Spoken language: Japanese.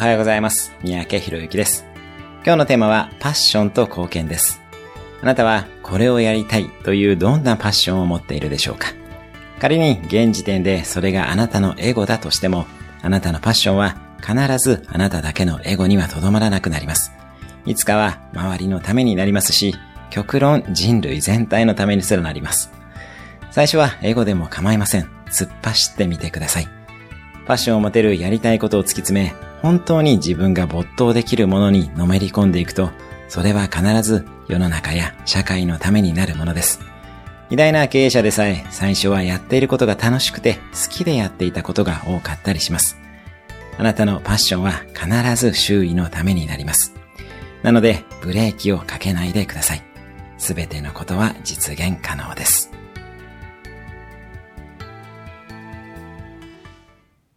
おはようございます。三宅博之です。今日のテーマはパッションと貢献です。あなたはこれをやりたいというどんなパッションを持っているでしょうか？仮に現時点でそれがあなたのエゴだとしても、あなたのパッションは必ずあなただけのエゴにはとどまらなくなります。いつかは周りのためになりますし、極論人類全体のためにすらなります。最初はエゴでも構いません。突っ走ってみてください。パッションを持てるやりたいことを突き詰め、本当に自分が没頭できるものにのめり込んでいくと、それは必ず世の中や社会のためになるものです。偉大な経営者でさえ最初はやっていることが楽しくて好きでやっていたことが多かったりします。あなたのパッションは必ず周囲のためになります。なのでブレーキをかけないでください。すべてのことは実現可能です。